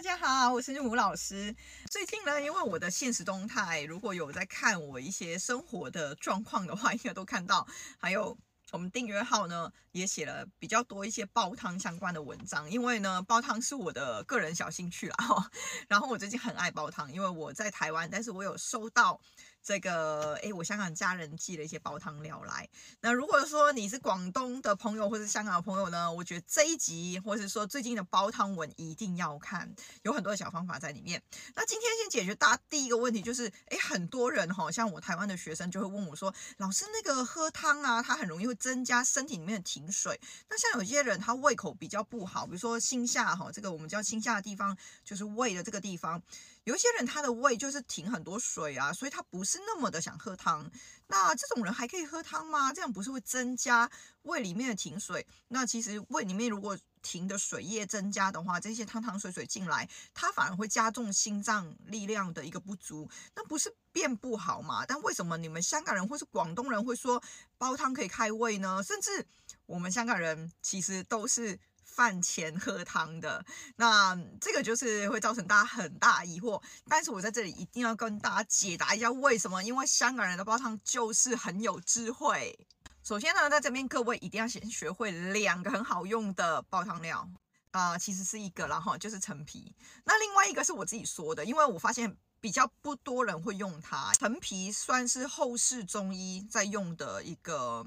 大家好，我是吴老师。最近呢，因为我的现实动态，如果有在看我一些生活的状况的话，应该都看到，还有。我们订阅号呢也写了比较多一些煲汤相关的文章，因为呢煲汤是我的个人小兴趣啦哈。然后我最近很爱煲汤，因为我在台湾，但是我有收到这个诶，我香港家人寄了一些煲汤料来。那如果说你是广东的朋友或是香港的朋友呢，我觉得这一集或是说最近的煲汤文一定要看，有很多的小方法在里面。那今天先解决大家第一个问题，就是诶，很多人哈，像我台湾的学生就会问我说，老师那个喝汤啊，他很容易会。增加身体里面的停水。那像有些人他胃口比较不好，比如说心下哈，这个我们叫心下的地方就是胃的这个地方。有一些人他的胃就是停很多水啊，所以他不是是那么的想喝汤。那这种人还可以喝汤吗？这样不是会增加胃里面的停水？那其实胃里面如果停的水液增加的话，这些汤汤水水进来，它反而会加重心脏力量的一个不足。那不是变不好吗？但为什么你们香港人或是广东人会说煲汤可以开胃呢？甚至我们香港人其实都是。饭前喝汤的，那这个就是会造成大家很大疑惑。但是我在这里一定要跟大家解答一下为什么？因为香港人的煲汤就是很有智慧。首先呢，在这边各位一定要先学会两个很好用的煲汤料啊、其实是一个然后，就是陈皮。那另外一个是我自己说的，因为我发现。比较不多人会用它，陈皮算是后世中医在用的一个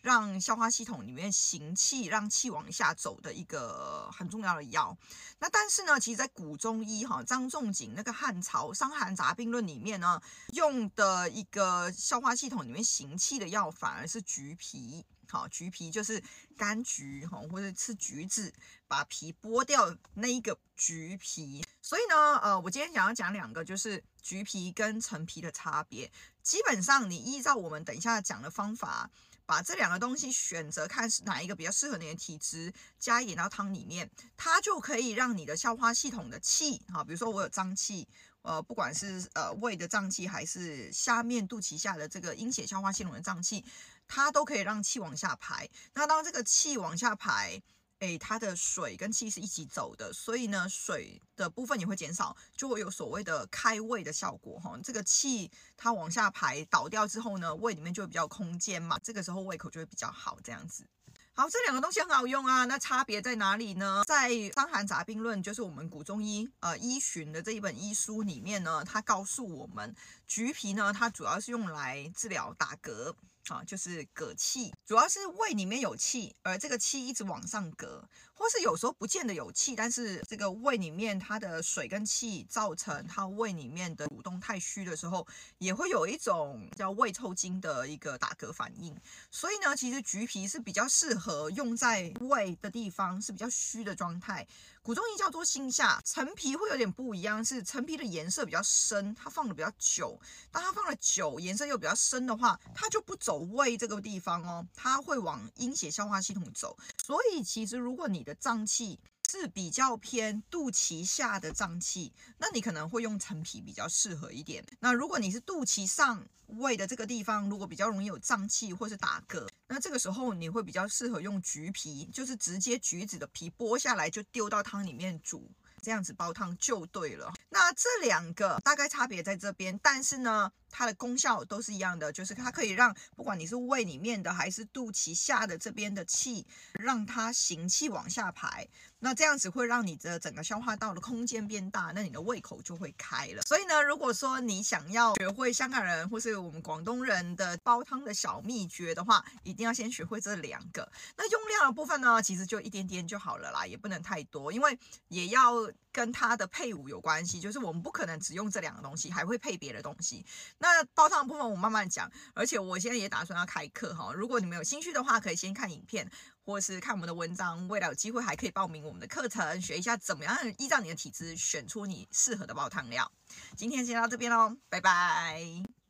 让消化系统里面行气、让气往下走的一个很重要的药。那但是呢，其实，在古中医哈，张仲景那个汉朝《伤寒杂病论》里面呢，用的一个消化系统里面行气的药，反而是橘皮。好，橘皮就是柑橘哈，或者吃橘子，把皮剥掉那一个橘皮。所以呢，呃，我今天想要讲两个，就是橘皮跟陈皮的差别。基本上，你依照我们等一下讲的方法，把这两个东西选择看是哪一个比较适合你的体质，加一点到汤里面，它就可以让你的消化系统的气，哈，比如说我有胀气。呃，不管是呃胃的胀气，还是下面肚脐下的这个阴血消化系统的胀气，它都可以让气往下排。那当这个气往下排，诶，它的水跟气是一起走的，所以呢，水的部分也会减少，就会有所谓的开胃的效果哈。这个气它往下排倒掉之后呢，胃里面就会比较空间嘛，这个时候胃口就会比较好，这样子。好，这两个东西很好用啊。那差别在哪里呢？在《伤寒杂病论》，就是我们古中医呃医寻的这一本医书里面呢，它告诉我们，橘皮呢，它主要是用来治疗打嗝。啊，就是嗝气，主要是胃里面有气，而这个气一直往上嗝，或是有时候不见得有气，但是这个胃里面它的水跟气造成它胃里面的蠕动太虚的时候，也会有一种叫胃抽筋的一个打嗝反应。所以呢，其实橘皮是比较适合用在胃的地方，是比较虚的状态。古中医叫做心下，陈皮会有点不一样，是陈皮的颜色比较深，它放的比较久。当它放了久，颜色又比较深的话，它就不走胃这个地方哦，它会往阴血消化系统走。所以其实如果你的脏器是比较偏肚脐下的脏器，那你可能会用陈皮比较适合一点。那如果你是肚脐上位的这个地方，如果比较容易有胀气或是打嗝，那这个时候你会比较适合用橘皮，就是直接橘子的皮剥下来就丢到汤里面煮，这样子煲汤就对了。那这两个大概差别在这边，但是呢，它的功效都是一样的，就是它可以让不管你是胃里面的还是肚脐下的这边的气，让它行气往下排。那这样子会让你的整个消化道的空间变大，那你的胃口就会开了。所以呢，如果说你想要学会香港人或是我们广东人的煲汤的小秘诀的话，一定要先学会这两个。那用量的部分呢，其实就一点点就好了啦，也不能太多，因为也要跟它的配伍有关系。就是我们不可能只用这两个东西，还会配别的东西。那煲汤的部分我慢慢讲，而且我现在也打算要开课哈。如果你们有兴趣的话，可以先看影片，或是看我们的文章。未来有机会还可以报名我们的课程，学一下怎么样依照你的体质选出你适合的煲汤料。今天先到这边喽，拜拜。